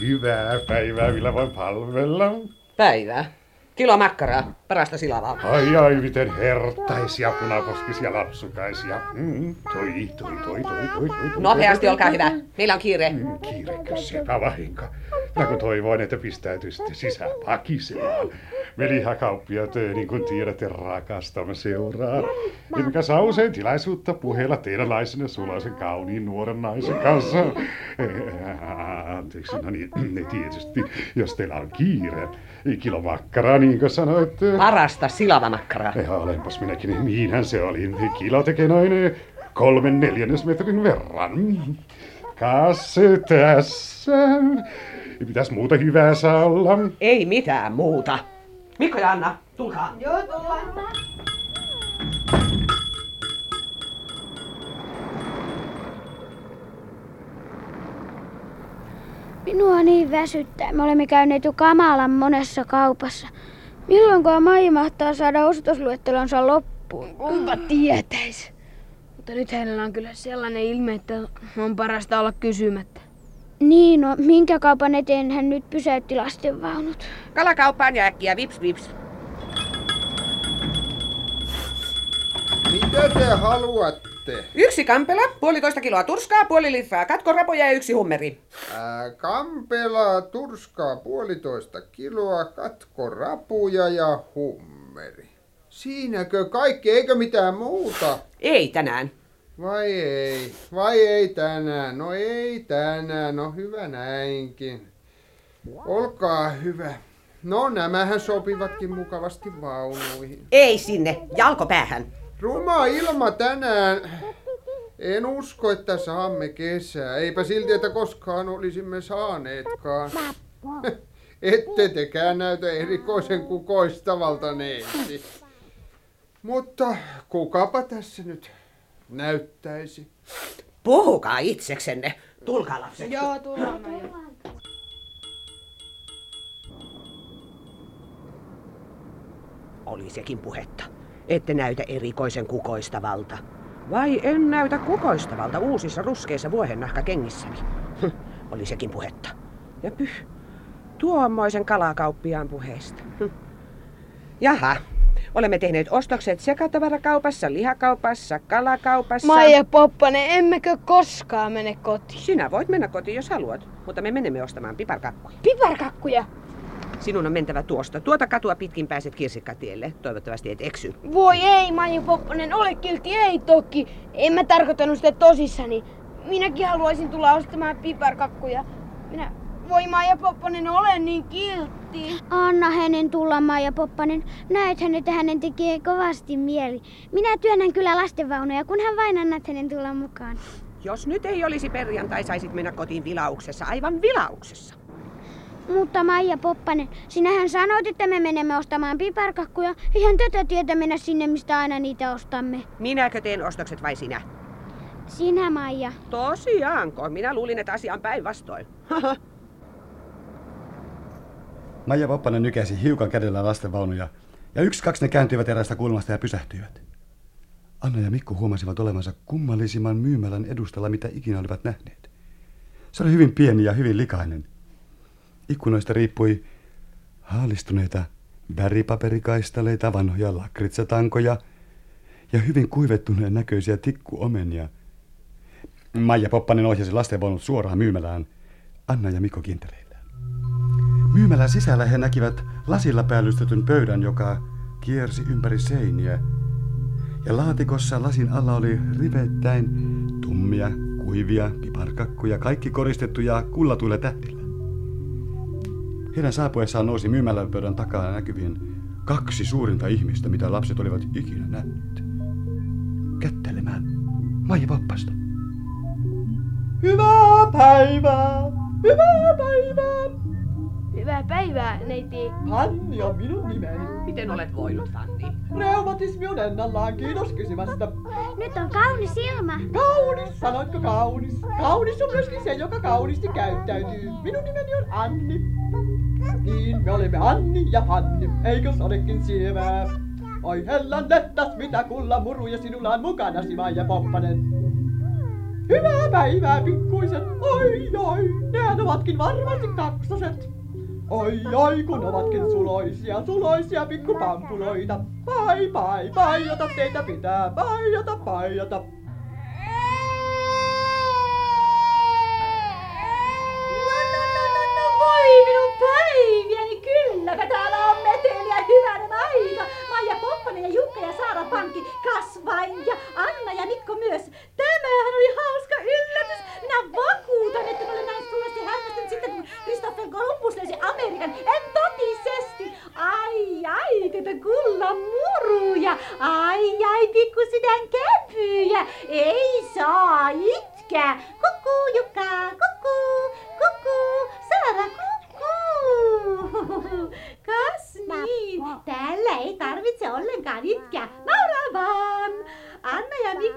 hyvää päivää, millä voin palvella. Päivää. Kilo makkaraa, parasta silavaa. Ai ai, miten hertaisia punaposkisia lapsukaisia. Mm, toi, toi, toi, toi, toi, toi, toi. Nopeasti, olkaa hyvä. Meillä on kiire. Mm, kiirekö sepä vahinko. Ja kun toivoin, että pistäytyisitte sisään pakisemaan. Me lihakauppiaat, niin kuin tiedätte, rakastamme seuraa. Emmekä saa usein tilaisuutta puheella teidän naisenne sulaisen kauniin nuoren naisen kanssa. Anteeksi, no niin, ne tietysti, jos teillä on kiire. Kilo makkaraa, niin kuin sanoitte. Parasta silavamakkaraa. Ja olenpas minäkin, niinhän se oli. Kilo tekee noin kolmen neljännesmetrin verran. Kas tässä. Mitäs muuta hyvää saa olla? Ei mitään muuta. Mikko ja Anna, tulkaa. Joo, tullaan. Minua niin väsyttää. Me olemme käyneet jo kamalan monessa kaupassa. Milloinkohan Maija mahtaa saada ostosluettelonsa loppuun? Kumpa tietäis. Mutta nyt hänellä on kyllä sellainen ilme, että on parasta olla kysymättä. Niin, no minkä kaupan eteen hän nyt pysäytti lastenvaunut? Kalakauppaan ja äkkiä vips vips. Mitä te haluatte? Yksi kampela, puolitoista kiloa turskaa, puoli litraa katkorapoja ja yksi hummeri. Ää, kampela, turskaa puolitoista kiloa, katkorapuja ja hummeri. Siinäkö kaikki, eikö mitään muuta? Ei tänään. Vai ei, vai ei tänään, no ei tänään, no hyvä näinkin. Olkaa hyvä. No nämähän sopivatkin mukavasti vaunuihin. Ei sinne, jalkopäähän. Ruma ilma tänään. En usko, että saamme kesää. Eipä silti, että koskaan olisimme saaneetkaan. Ette tekään näytä erikoisen kukoistavalta neiti. Mutta kukapa tässä nyt näyttäisi. Puhukaa itseksenne. Tulkaa lapset. Joo, tullaan. Oli sekin puhetta. Ette näytä erikoisen kukoistavalta. Vai en näytä kukoistavalta uusissa ruskeissa vuohennahkakengissäni? Hm, Oli sekin puhetta. Ja pyh, tuommoisen kalakauppiaan puheesta. Hm. Jaha, olemme tehneet ostokset sekatavarakaupassa, lihakaupassa, kalakaupassa. Maija Poppanen, emmekö koskaan mene kotiin? Sinä voit mennä kotiin, jos haluat, mutta me menemme ostamaan piparkakkuja. Piparkakkuja? Sinun on mentävä tuosta. Tuota katua pitkin pääset kirsikkatielle. Toivottavasti et eksy. Voi ei, Maija Poppanen, ole kiltti, ei toki. En mä tarkoittanut sitä tosissani. Minäkin haluaisin tulla ostamaan piparkakkuja. Minä, voi Maija Poppanen, ole niin kiltti. Anna hänen tulla, Maija Poppanen. Näethän, että hänen tekee kovasti mieli. Minä työnnän kyllä lastenvaunuja, kun hän vain annat hänen tulla mukaan. Jos nyt ei olisi perjantai, saisit mennä kotiin vilauksessa. Aivan vilauksessa. Mutta Maija Poppanen, sinähän sanoit, että me menemme ostamaan piparkakkuja. Eihän tätä tietä mennä sinne, mistä aina niitä ostamme. Minäkö teen ostokset vai sinä? Sinä, Maija. Tosiaanko? Minä luulin, että asia on päinvastoin. Maija Poppanen nykäsi hiukan kädellä lastenvaunuja, ja yksi kaksi ne kääntyivät erästä kulmasta ja pysähtyivät. Anna ja Mikko huomasivat olevansa kummallisimman myymälän edustalla, mitä ikinä olivat nähneet. Se oli hyvin pieni ja hyvin likainen. Ikkunoista riippui haalistuneita väripaperikaistaleita, vanhoja lakritsatankoja ja hyvin kuivettuneen näköisiä tikkuomenia. Maija Poppanen ohjasi lastenvaunut suoraan myymälään Anna ja Mikko kintereillä. Myymälän sisällä he näkivät lasilla päällystetyn pöydän, joka kiersi ympäri seiniä. Ja laatikossa lasin alla oli rivettäin tummia, kuivia piparkakkuja, kaikki koristettuja kullatuilla tähdillä. Heidän saapuessaan nousi myymälän pöydän takaa näkyvien kaksi suurinta ihmistä, mitä lapset olivat ikinä nähneet. Kättelemään Maija Pappasta. Hyvää päivää! Hyvää päivää! Hyvää päivää, neiti. Fanni on minun nimeni. Miten olet voinut, Fanni? Reumatismi on ennallaan, kiitos kysymästä. Nyt on kaunis ilma. Kaunis, sanoitko kaunis? Kaunis on myöskin se, joka kauniisti käyttäytyy. Minun nimeni on Anni. Niin, me olemme Anni ja Fanni, eikö se olekin sievää? Oi hellan lettas, mitä kulla muruja sinulla on mukanasi, Maija Poppanen. Hyvää päivää, pikkuiset. Oi, oi, nehän ovatkin varmasti kaksoset. Oi, oi, kun ovatkin suloisia, suloisia pikkupampuloita. Pai, pai, paijata teitä pitää, paijata, paijata.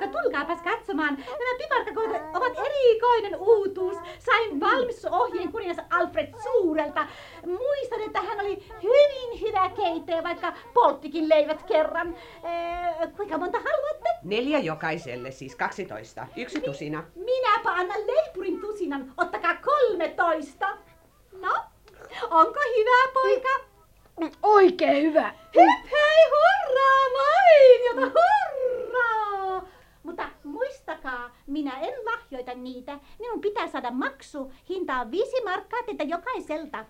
Mikko, tulkaapas katsomaan. Nämä piparkakot ovat erikoinen uutuus. Sain valmistusohjeen kuningas Alfred Suurelta. Muistan, että hän oli hyvin hyvä keittäjä, vaikka polttikin leivät kerran. Ee, kuinka monta haluatte? Neljä jokaiselle, siis 12. Yksi tusina. Minäpä annan leipurin tusinan. Ottakaa 13. No, onko hyvä poika? Oikein hyvä. Hip minä en lahjoita niitä. Minun pitää saada maksu. Hinta on viisi markkaa teiltä jokaiselta.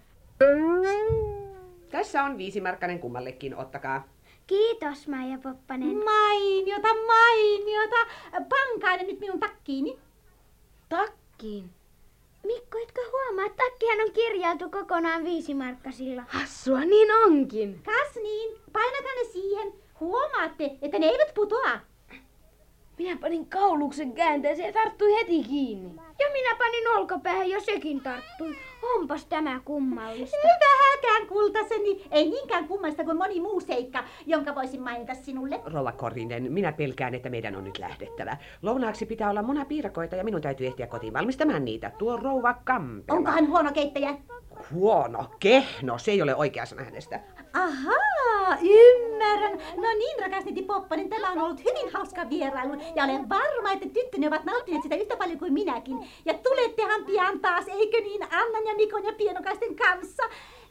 Tässä on viisimarkkanen kummallekin, ottakaa. Kiitos Maija Poppanen. Mainiota, mainiota. Pankaa ne nyt minun takkiini. Takkiin. Mikko, etkö huomaa, että takkihan on kirjailtu kokonaan viisimarkkasilla. Hassua niin onkin. Kas niin, painakaa ne siihen. Huomaatte, että ne eivät putoa. Minä panin kauluksen käänteeseen ja tarttui heti kiinni. Ja minä panin olkapäähän ja sekin tarttui. Onpas tämä kummallista. Vähäkään kultaseni, ei niinkään kummasta kuin moni muu seikka, jonka voisin mainita sinulle. Rova Korinen, minä pelkään, että meidän on nyt lähdettävä. Lounaaksi pitää olla munapiirakoita ja minun täytyy ehtiä kotiin valmistamaan niitä. Tuo rouva Kampela. Onko hän huono keittäjä? Huono, kehno, se ei ole oikea sana hänestä. Ahaa, ymmärrän. No niin, rakas neiti Poppanen, tällä on ollut hyvin hauska vierailu. Ja olen varma, että tyttöni ovat nauttineet sitä yhtä paljon kuin minäkin. Ja tulettehan pian taas, eikö niin, Annan ja Mikon ja pienokaisten kanssa.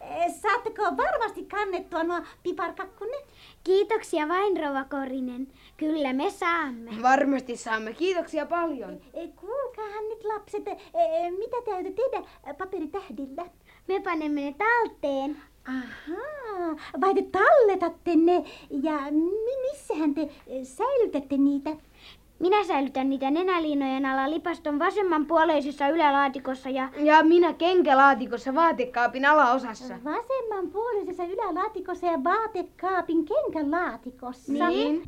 Eh, Saatteko varmasti kannettua nuo piparkakkunne? Kiitoksia vain, Rova Korinen. Kyllä me saamme. Varmasti saamme. Kiitoksia paljon. Eh, Kuulkaahan nyt lapset, eh, mitä te aiotte tehdä eh, paperitähdillä? Me panemme ne talteen. Ahaa, vai te talletatte ne ja mi- missähän te eh, säilytätte niitä? Minä säilytän niitä nenäliinojen alla lipaston vasemmanpuoleisessa ylälaatikossa ja Ja minä kenkälaatikossa vaatekaapin alaosassa. Vasemman puolisessa ylälaatikossa ja vaatekaapin kenkälaatikossa. Niin.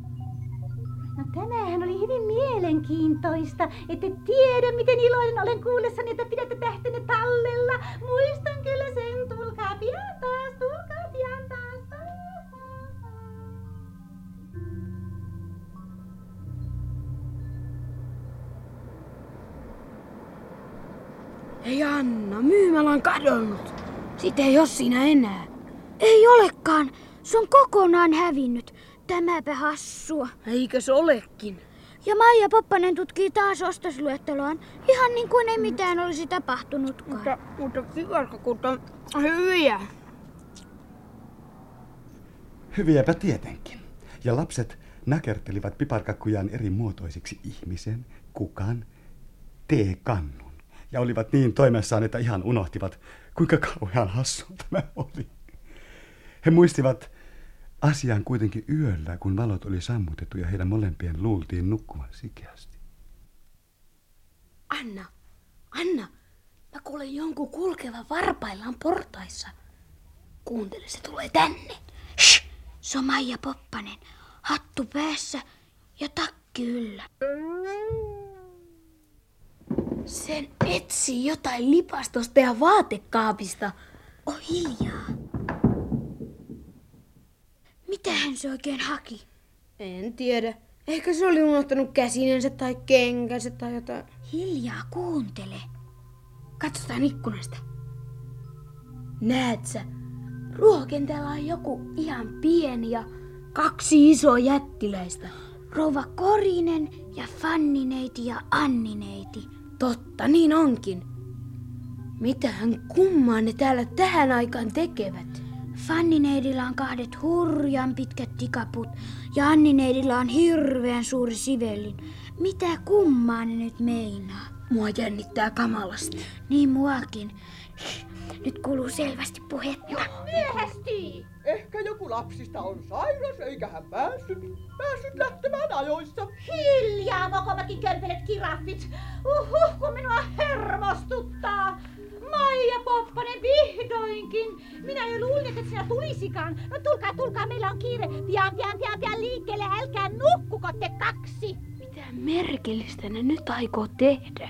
No tämähän oli hyvin mielenkiintoista, että tiedä miten iloinen olen kuullessani, että pidätte tähtenne tallella. Muistan kyllä sen, tulkaa pian taas, tulkaa pian taas. Ei Anna, myymälä on kadonnut. Sitä ei ole siinä enää. ei olekaan. Se on kokonaan hävinnyt. Tämäpä hassua. Eikö se olekin? Ja Maija Poppanen tutkii taas ostosluetteloaan, ihan niin kuin ei mitään olisi tapahtunutkaan. Mutta, mutta piparkakut on hyviä. Hyviäpä tietenkin. Ja lapset nakertelivat piparkakkujaan eri muotoisiksi ihmisen, kukan, teekannun. Ja olivat niin toimessaan, että ihan unohtivat, kuinka kauhean hassua tämä oli. He muistivat asian kuitenkin yöllä, kun valot oli sammutettu ja heidän molempien luultiin nukkuvan sikeästi. Anna, Anna, mä kuulen jonkun kulkevan varpaillaan portaissa. Kuuntele, se tulee tänne. Shh, se on Maija Poppanen. Hattu päässä ja takki yllä. Sen etsii jotain lipastosta ja vaatekaapista. Oh hiljaa. Mitähän se oikein haki? En tiedä. Ehkä se oli unohtanut käsinensä tai kenkänsä tai jotain. Hiljaa kuuntele. Katsotaan ikkunasta. Näet sä? Ruokenteella on joku ihan pieni ja kaksi isoa jättiläistä. Rouva Korinen ja Fannineiti ja Annineiti. Totta, niin onkin. Mitähän kummaa ne täällä tähän aikaan tekevät? Fannineidillä on kahdet hurjan pitkät tikaput ja Annineidillä on hirveän suuri sivellin. Mitä kummaa ne nyt meinaa? Mua jännittää kamalasti. Niin muakin. Nyt kuuluu selvästi puhetta. Myöhästyi! Ehkä joku lapsista on sairas eikä hän päässyt, päässyt lähtemään ajoissa. Hiljaa, mokomakin körpelet kiraffit. Uhuh, kun minua hermostuttaa. Maija Poppanen, vihdoinkin. Minä jo luulin, että sinä tulisikaan. No tulkaa, tulkaa, meillä on kiire. Pian, pian, pian, pian liikkeelle. Älkää nukkuko te kaksi. Mitä merkillistä ne nyt aikoo tehdä?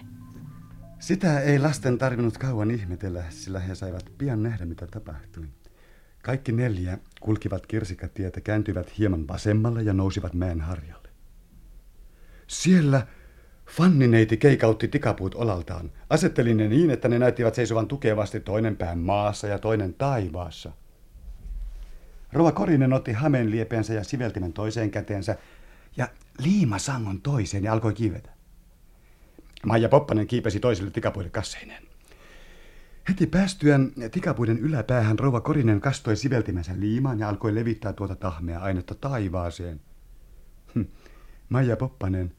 Sitä ei lasten tarvinnut kauan ihmetellä, sillä he saivat pian nähdä, mitä tapahtui. Kaikki neljä kulkivat kirsikatietä, kääntyivät hieman vasemmalle ja nousivat mäen harjalle. Siellä Fannineiti keikautti tikapuut olaltaan. Asetteli ne niin, että ne näyttivät seisovan tukevasti toinen pään maassa ja toinen taivaassa. Rova Korinen otti hameen liepeensä ja siveltimen toiseen käteensä ja liimasangon toiseen ja alkoi kivetä. Maija Poppanen kiipesi toiselle tikapuille kasseineen. Heti päästyään tikapuiden yläpäähän rouva Korinen kastoi siveltimensä liimaan ja alkoi levittää tuota tahmea ainetta taivaaseen. Hm. Maija Poppanen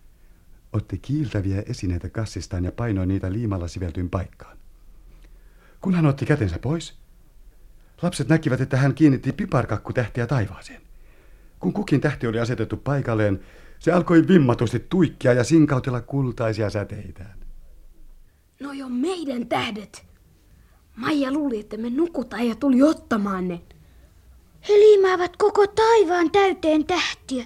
otti kiiltäviä esineitä kassistaan ja painoi niitä liimalla siveltyyn paikkaan. Kun hän otti kätensä pois, lapset näkivät, että hän kiinnitti piparkakkutähtiä taivaaseen. Kun kukin tähti oli asetettu paikalleen, se alkoi vimmatusti tuikkia ja sinkautella kultaisia säteitään. No jo meidän tähdet. Maija luuli, että me nukutaan ja tuli ottamaan ne. He liimaavat koko taivaan täyteen tähtiä,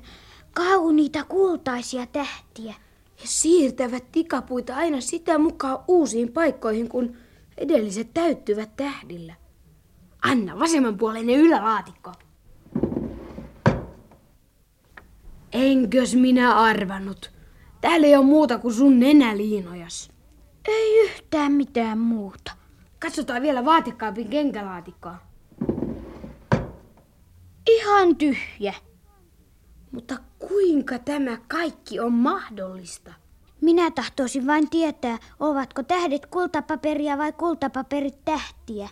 kauniita kultaisia tähtiä. He siirtävät tikapuita aina sitä mukaan uusiin paikkoihin, kun edelliset täyttyvät tähdillä. Anna vasemmanpuoleinen ylälaatikko. Enkös minä arvannut? Täällä ei ole muuta kuin sun nenäliinojas. Ei yhtään mitään muuta. Katsotaan vielä vaatekaapin kenkälaatikkoa. Ihan tyhjä. Mutta kuinka tämä kaikki on mahdollista? Minä tahtoisin vain tietää, ovatko tähdet kultapaperia vai kultapaperit tähtiä.